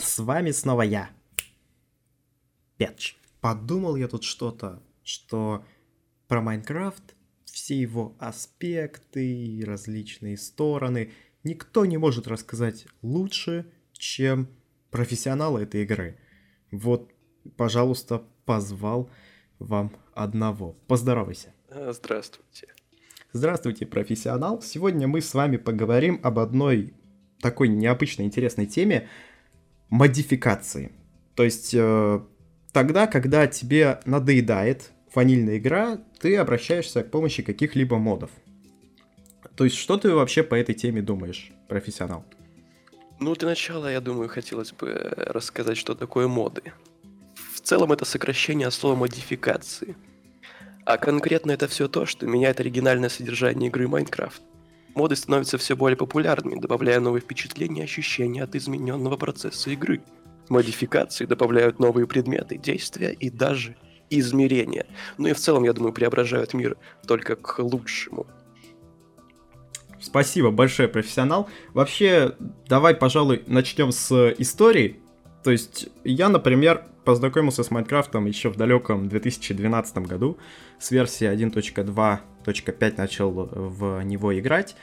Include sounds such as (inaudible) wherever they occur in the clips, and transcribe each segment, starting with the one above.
С вами снова я, Петч. Подумал я тут что-то, что про Майнкрафт, все его аспекты и различные стороны, никто не может рассказать лучше, чем профессионалы этой игры. Вот, пожалуйста, позвал вам одного. Поздоровайся. А, здравствуйте. Здравствуйте, профессионал. Сегодня мы с вами поговорим об одной такой необычной, интересной теме – модификации. То есть э, тогда, когда тебе надоедает ванильная игра, ты обращаешься к помощи каких-либо модов. То есть что ты вообще по этой теме думаешь, профессионал? Ну, для начала, я думаю, хотелось бы рассказать, что такое моды. В целом, это сокращение слова модификации – а конкретно это все то, что меняет оригинальное содержание игры Майнкрафт. Моды становятся все более популярными, добавляя новые впечатления и ощущения от измененного процесса игры. Модификации добавляют новые предметы, действия и даже измерения. Ну и в целом, я думаю, преображают мир только к лучшему. Спасибо большое, профессионал. Вообще, давай, пожалуй, начнем с истории. То есть, я, например, познакомился с Майнкрафтом еще в далеком 2012 году. С версии 1.2.5 начал в него играть.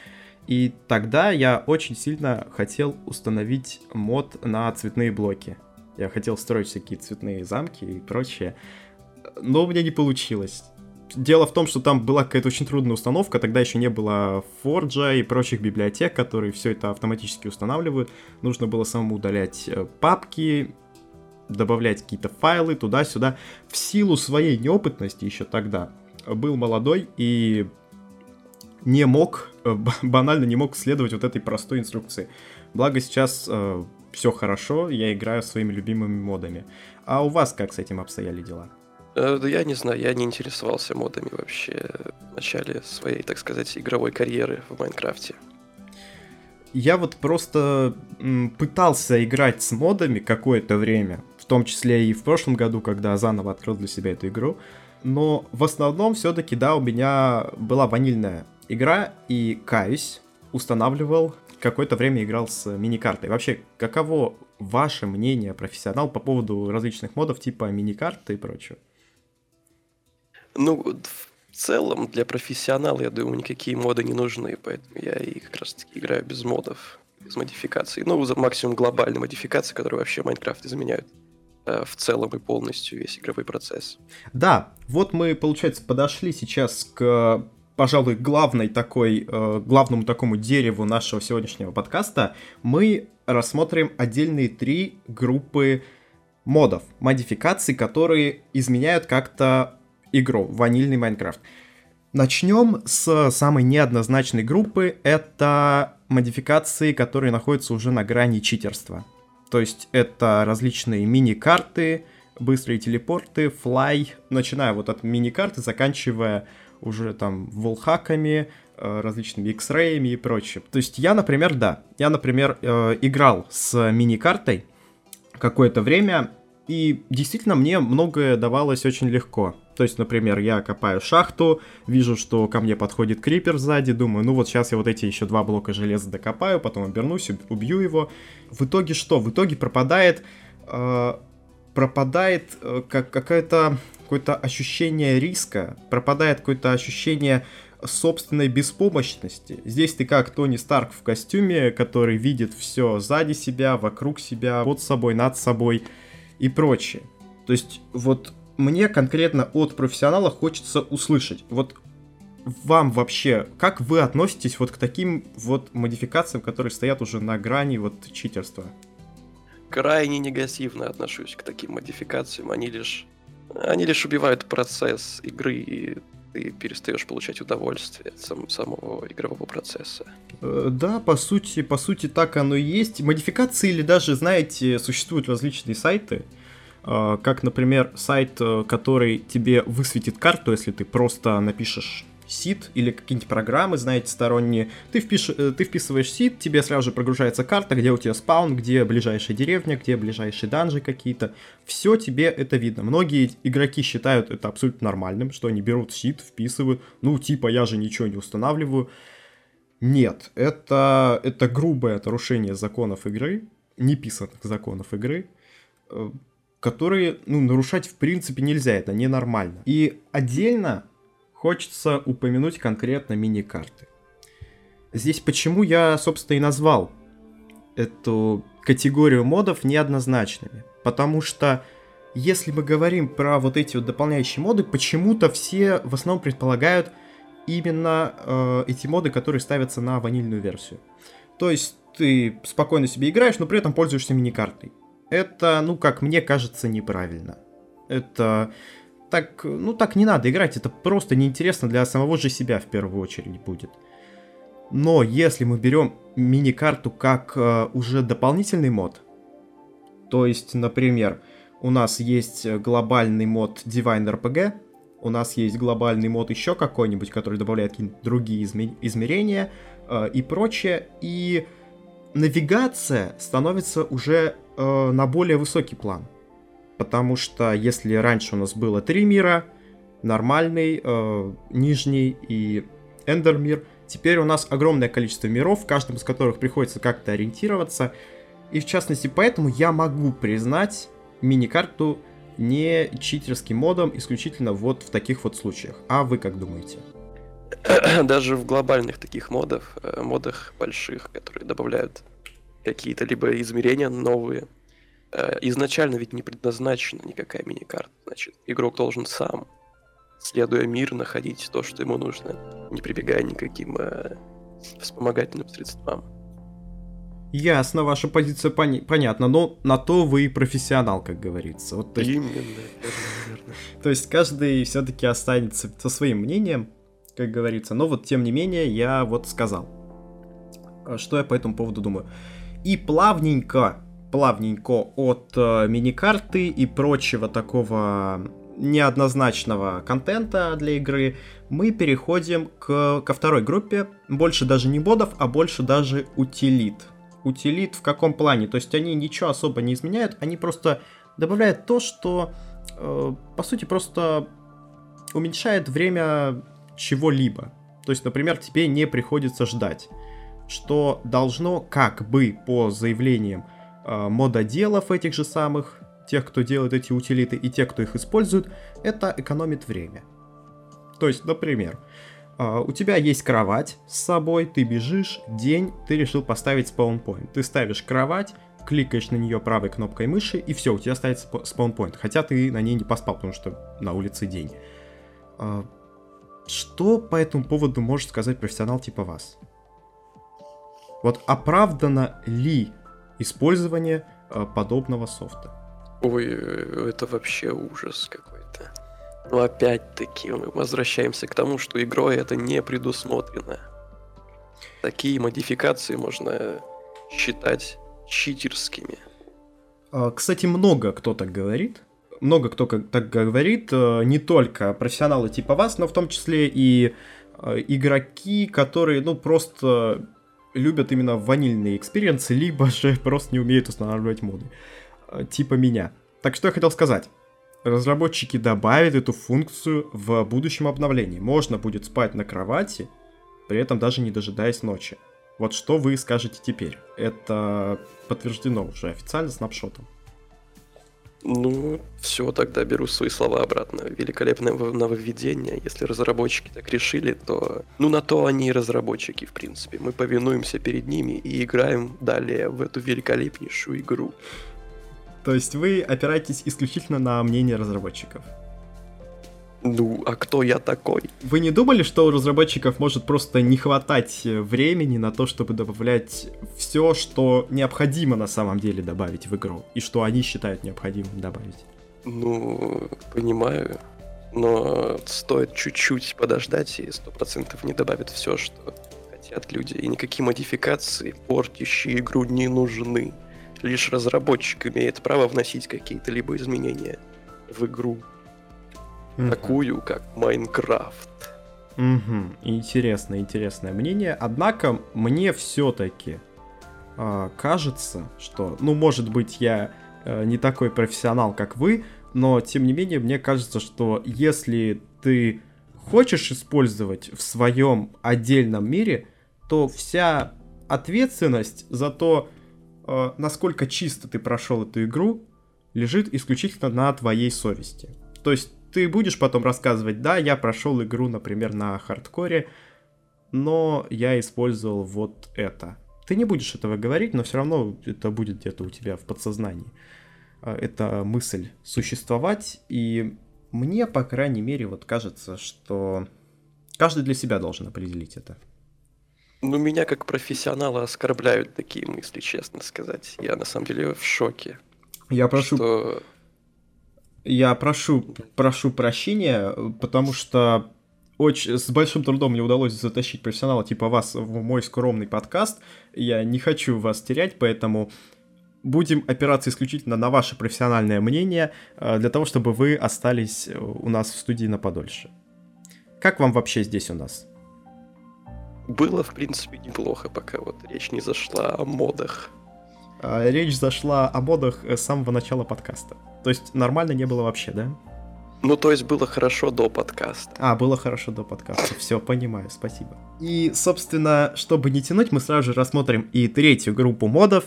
И тогда я очень сильно хотел установить мод на цветные блоки. Я хотел строить всякие цветные замки и прочее. Но у меня не получилось. Дело в том, что там была какая-то очень трудная установка, тогда еще не было Forge и прочих библиотек, которые все это автоматически устанавливают. Нужно было самому удалять э, папки, добавлять какие-то файлы туда-сюда. В силу своей неопытности еще тогда был молодой и не мог, э, банально не мог следовать вот этой простой инструкции. Благо сейчас э, все хорошо, я играю своими любимыми модами. А у вас как с этим обстояли дела? Э, я не знаю, я не интересовался модами вообще в начале своей, так сказать, игровой карьеры в Майнкрафте. Я вот просто пытался играть с модами какое-то время, в том числе и в прошлом году, когда заново открыл для себя эту игру. Но в основном все-таки, да, у меня была ванильная игра, и каюсь, устанавливал, какое-то время играл с мини-картой. Вообще, каково ваше мнение, профессионал, по поводу различных модов типа мини-карты и прочего? Ну, в целом, для профессионала, я думаю, никакие моды не нужны, поэтому я и как раз таки играю без модов, без модификаций. Ну, максимум глобальной модификации, которые вообще Майнкрафт изменяют. Э, в целом и полностью весь игровой процесс. Да, вот мы, получается, подошли сейчас к, пожалуй, главной такой, э, главному такому дереву нашего сегодняшнего подкаста. Мы рассмотрим отдельные три группы модов, модификаций, которые изменяют как-то игру, ванильный Майнкрафт. Начнем с самой неоднозначной группы. Это модификации, которые находятся уже на грани читерства. То есть это различные мини-карты, быстрые телепорты, флай, начиная вот от мини-карты, заканчивая уже там волхаками, э, различными X-раями и прочее. То есть я, например, да, я, например, э, играл с мини-картой какое-то время, и действительно мне многое давалось очень легко. То есть, например, я копаю шахту, вижу, что ко мне подходит крипер сзади, думаю, ну вот сейчас я вот эти еще два блока железа докопаю, потом обернусь, убью его. В итоге что? В итоге пропадает... Э, пропадает э, как какое-то какое-то ощущение риска, пропадает какое-то ощущение собственной беспомощности. Здесь ты как Тони Старк в костюме, который видит все сзади себя, вокруг себя, под собой, над собой и прочее. То есть вот мне конкретно от профессионала хочется услышать. Вот вам вообще, как вы относитесь вот к таким вот модификациям, которые стоят уже на грани вот читерства? Крайне негативно отношусь к таким модификациям. Они лишь, они лишь убивают процесс игры, и ты перестаешь получать удовольствие от сам, самого игрового процесса. Э, да, по сути, по сути так оно и есть. Модификации или даже, знаете, существуют различные сайты, как, например, сайт, э, который тебе высветит карту, если ты просто напишешь сид или какие-нибудь программы, знаете, сторонние. Ты, впиш... Э, ты вписываешь сид, тебе сразу же прогружается карта, где у тебя спаун, где ближайшая деревня, где ближайшие данжи какие-то. Все тебе это видно. Многие игроки считают это абсолютно нормальным, что они берут сид, вписывают. Ну, типа, я же ничего не устанавливаю. Нет, это, это грубое нарушение законов игры, неписанных законов игры, э, которые ну, нарушать в принципе нельзя, это ненормально. И отдельно хочется упомянуть конкретно мини-карты. Здесь почему я, собственно, и назвал эту категорию модов неоднозначными. Потому что если мы говорим про вот эти вот дополняющие моды, почему-то все в основном предполагают именно э, эти моды, которые ставятся на ванильную версию. То есть ты спокойно себе играешь, но при этом пользуешься мини-картой. Это, ну, как мне кажется, неправильно. Это так, ну, так не надо играть, это просто неинтересно для самого же себя в первую очередь будет. Но если мы берем мини-карту как э, уже дополнительный мод, то есть, например, у нас есть глобальный мод Divine RPG, у нас есть глобальный мод еще какой-нибудь, который добавляет какие-то другие изме- измерения э, и прочее, и навигация становится уже э, на более высокий план. Потому что если раньше у нас было три мира, нормальный, э, нижний и эндер мир, теперь у нас огромное количество миров, в каждом из которых приходится как-то ориентироваться. И в частности поэтому я могу признать мини-карту не читерским модом исключительно вот в таких вот случаях. А вы как думаете? (clears throat) Даже в глобальных таких модах, э, модах больших, которые добавляют какие-то либо измерения новые, э, изначально ведь не предназначена никакая мини-карта. Значит, игрок должен сам, следуя мир, находить то, что ему нужно, не прибегая никаким э, вспомогательным средствам. Ясно, ваша позиция пони- понятна, но на то вы и профессионал, как говорится. Вот, то есть... Именно, То есть каждый все-таки останется со своим мнением, как говорится. Но вот тем не менее я вот сказал, а что я по этому поводу думаю. И плавненько, плавненько от э, миникарты и прочего такого неоднозначного контента для игры, мы переходим к, ко второй группе. Больше даже не бодов, а больше даже утилит утилит в каком плане? То есть они ничего особо не изменяют, они просто добавляют то, что э, по сути просто уменьшает время чего-либо. То есть, например, тебе не приходится ждать, что должно как бы по заявлениям э, мододелов этих же самых, тех, кто делает эти утилиты и тех, кто их использует, это экономит время. То есть, например, Uh, у тебя есть кровать с собой, ты бежишь, день, ты решил поставить спаунпоинт. Ты ставишь кровать, кликаешь на нее правой кнопкой мыши, и все, у тебя ставится спаунпоинт. Хотя ты на ней не поспал, потому что на улице день. Uh, что по этому поводу может сказать профессионал типа вас? Вот оправдано ли использование uh, подобного софта? Ой, это вообще ужас какой-то. Но опять-таки мы возвращаемся к тому, что игрой это не предусмотрено. Такие модификации можно считать читерскими. А, кстати, много кто так говорит. Много кто так говорит, э, не только профессионалы типа вас, но в том числе и э, игроки, которые, ну, просто любят именно ванильные experience ы, либо же просто не умеют устанавливать моды. Э, типа меня. Так что я хотел сказать разработчики добавят эту функцию в будущем обновлении. Можно будет спать на кровати, при этом даже не дожидаясь ночи. Вот что вы скажете теперь? Это подтверждено уже официально снапшотом. Ну, все, тогда беру свои слова обратно. Великолепное нововведение. Если разработчики так решили, то... Ну, на то они и разработчики, в принципе. Мы повинуемся перед ними и играем далее в эту великолепнейшую игру. То есть вы опираетесь исключительно на мнение разработчиков. Ну, а кто я такой? Вы не думали, что у разработчиков может просто не хватать времени на то, чтобы добавлять все, что необходимо на самом деле добавить в игру, и что они считают необходимым добавить? Ну, понимаю, но стоит чуть-чуть подождать, и сто процентов не добавят все, что хотят люди, и никакие модификации, портящие игру, не нужны лишь разработчик имеет право вносить какие-то либо изменения в игру. Mm-hmm. Такую, как Майнкрафт. Угу, интересное, интересное мнение. Однако мне все-таки э, кажется, что, ну, может быть, я э, не такой профессионал, как вы, но тем не менее мне кажется, что если ты хочешь использовать в своем отдельном мире, то вся ответственность за то, э, насколько чисто ты прошел эту игру, лежит исключительно на твоей совести. То есть ты будешь потом рассказывать, да, я прошел игру, например, на хардкоре, но я использовал вот это. Ты не будешь этого говорить, но все равно это будет где-то у тебя в подсознании. А, эта мысль существовать, и мне, по крайней мере, вот кажется, что каждый для себя должен определить это. Ну, меня как профессионала оскорбляют такие мысли, честно сказать. Я на самом деле в шоке. Я прошу... Что... Я прошу, прошу прощения, потому что очень, с большим трудом мне удалось затащить профессионала типа вас в мой скромный подкаст. Я не хочу вас терять, поэтому будем опираться исключительно на ваше профессиональное мнение, э, для того, чтобы вы остались у нас в студии на подольше. Как вам вообще здесь у нас? Было, в принципе, неплохо, пока вот речь не зашла о модах. А, речь зашла о модах с самого начала подкаста. То есть нормально не было вообще, да? Ну, то есть было хорошо до подкаста. А, было хорошо до подкаста. Все, понимаю, спасибо. И, собственно, чтобы не тянуть, мы сразу же рассмотрим и третью группу модов.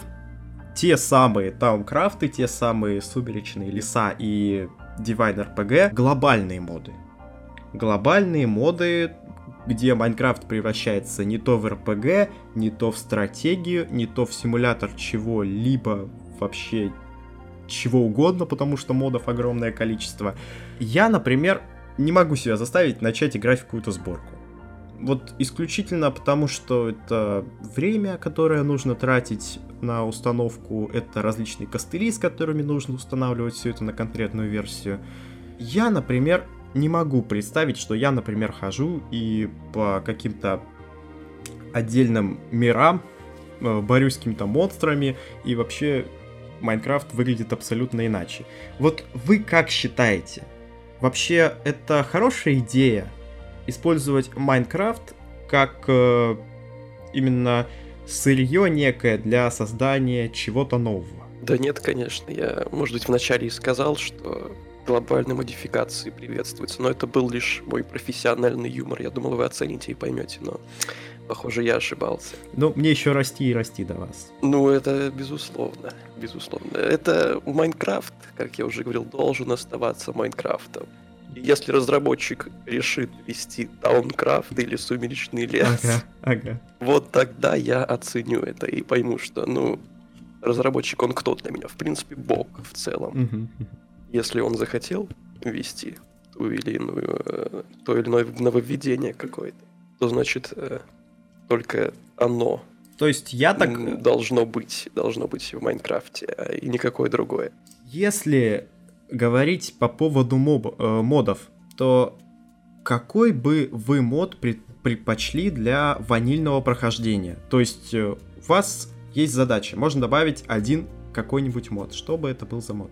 Те самые таумкрафты, те самые сумеречные леса и Divine RPG, глобальные моды. Глобальные моды, где Майнкрафт превращается не то в РПГ, не то в стратегию, не то в симулятор чего-либо вообще чего угодно, потому что модов огромное количество. Я, например, не могу себя заставить начать играть в какую-то сборку. Вот исключительно потому, что это время, которое нужно тратить на установку, это различные костыли, с которыми нужно устанавливать все это на конкретную версию. Я, например, не могу представить, что я, например, хожу и по каким-то отдельным мирам э, борюсь с какими-то монстрами, и вообще Майнкрафт выглядит абсолютно иначе. Вот вы как считаете? Вообще, это хорошая идея использовать Майнкрафт как э, именно сырье некое для создания чего-то нового? Да нет, конечно. Я, может быть, вначале и сказал, что глобальной модификации приветствуется. Но это был лишь мой профессиональный юмор. Я думал, вы оцените и поймете, но похоже, я ошибался. Ну, мне еще расти и расти до вас. Ну, это безусловно, безусловно. Это Майнкрафт, как я уже говорил, должен оставаться Майнкрафтом. Если разработчик решит вести Даункрафт или Сумеречный лес, ага, ага. вот тогда я оценю это и пойму, что, ну, разработчик, он кто для меня? В принципе, бог в целом. Угу если он захотел ввести ту или иную, э, то или иное нововведение какое-то, то значит э, только оно. То есть я так... Должно быть, должно быть в Майнкрафте, а и никакое другое. Если говорить по поводу моб, э, модов, то какой бы вы мод предпочли для ванильного прохождения? То есть у вас есть задача, можно добавить один какой-нибудь мод. Что бы это был за мод?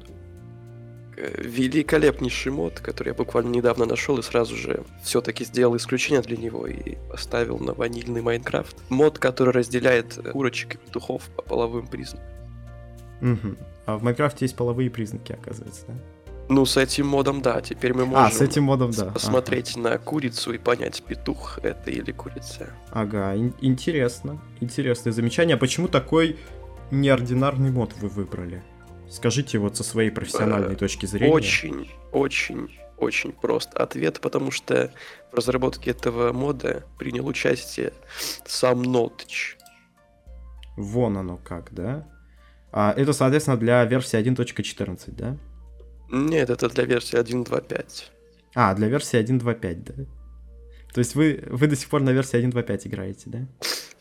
Великолепнейший мод, который я буквально недавно нашел и сразу же все-таки сделал исключение для него и поставил на ванильный Майнкрафт. Мод, который разделяет курочек и петухов по половым признакам. Угу. А в Майнкрафте есть половые признаки, оказывается, да? Ну, с этим модом, да. Теперь мы можем а, с этим модом, да. посмотреть ага. на курицу и понять, петух это или курица. Ага, ин- интересно. Интересное замечание. А почему такой неординарный мод вы выбрали? Скажите вот со своей профессиональной э, точки зрения. Очень, очень, очень прост ответ, потому что в разработке этого мода принял участие сам Notch. Вон оно как, да? А это, соответственно, для версии 1.14, да? Нет, это для версии 1.2.5. А, для версии 1.2.5, да? То есть вы, вы до сих пор на версии 1.2.5 играете, да?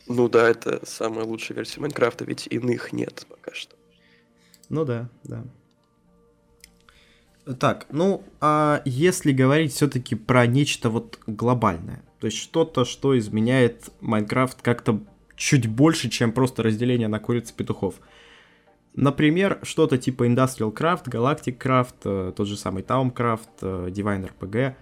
Ну да, это самая лучшая версия Майнкрафта, ведь иных нет пока что. Ну да, да. Так, ну, а если говорить все-таки про нечто вот глобальное, то есть что-то, что изменяет Майнкрафт как-то чуть больше, чем просто разделение на куриц и петухов. Например, что-то типа Industrial Craft, Galactic Craft, э, тот же самый Towncraft, э, Divine RPG.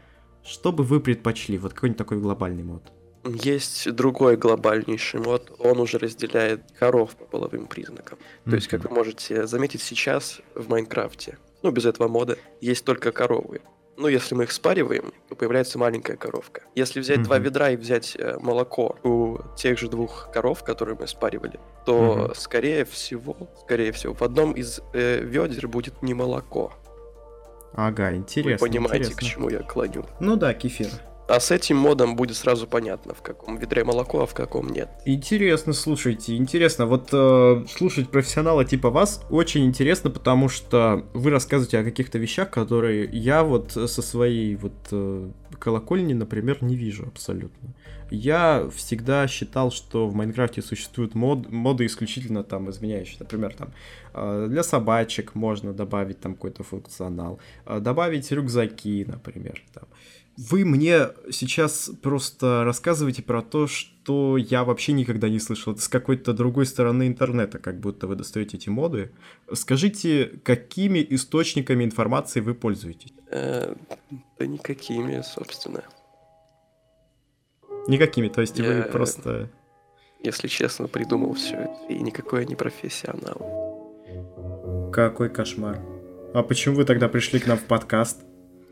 Что бы вы предпочли? Вот какой-нибудь такой глобальный мод. Есть другой глобальнейший мод, он уже разделяет коров по половым признакам. Mm-hmm. То есть, как вы можете заметить сейчас в Майнкрафте, ну, без этого мода, есть только коровы. ну, если мы их спариваем, то появляется маленькая коровка. Если взять mm-hmm. два ведра и взять э, молоко у тех же двух коров, которые мы спаривали, то, mm-hmm. скорее всего, скорее всего, в одном из э, ведер будет не молоко. Ага, интересно. Вы понимаете, интересно. к чему я клоню? Ну да, кефир. А с этим модом будет сразу понятно, в каком ведре молоко, а в каком нет. Интересно, слушайте, интересно. Вот э, слушать профессионала типа вас очень интересно, потому что вы рассказываете о каких-то вещах, которые я вот со своей вот э, колокольни, например, не вижу абсолютно. Я всегда считал, что в Майнкрафте существуют мод, моды исключительно там изменяющие. Например, там э, для собачек можно добавить там какой-то функционал, э, добавить рюкзаки, например, там. Вы мне сейчас просто рассказываете про то, что я вообще никогда не слышал. Это с какой-то другой стороны интернета, как будто вы достаете эти моды. Скажите, какими источниками информации вы пользуетесь? Э, да никакими, собственно. Никакими, то есть я, вы просто... Если честно, придумал все это, и никакой я не профессионал. Какой кошмар. А почему вы тогда пришли к нам в подкаст?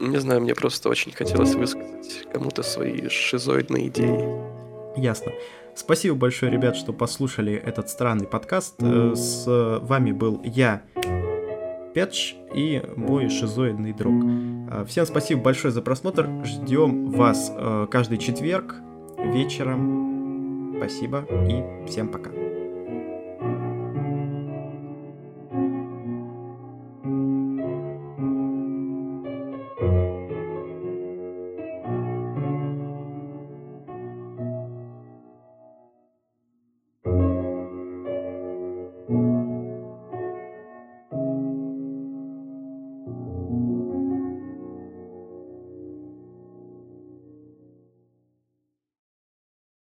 Не знаю, мне просто очень хотелось высказать кому-то свои шизоидные идеи. Ясно. Спасибо большое, ребят, что послушали этот странный подкаст. Э, с вами был я, Петч, и мой шизоидный друг. Э, всем спасибо большое за просмотр. Ждем вас э, каждый четверг вечером. Спасибо и всем пока.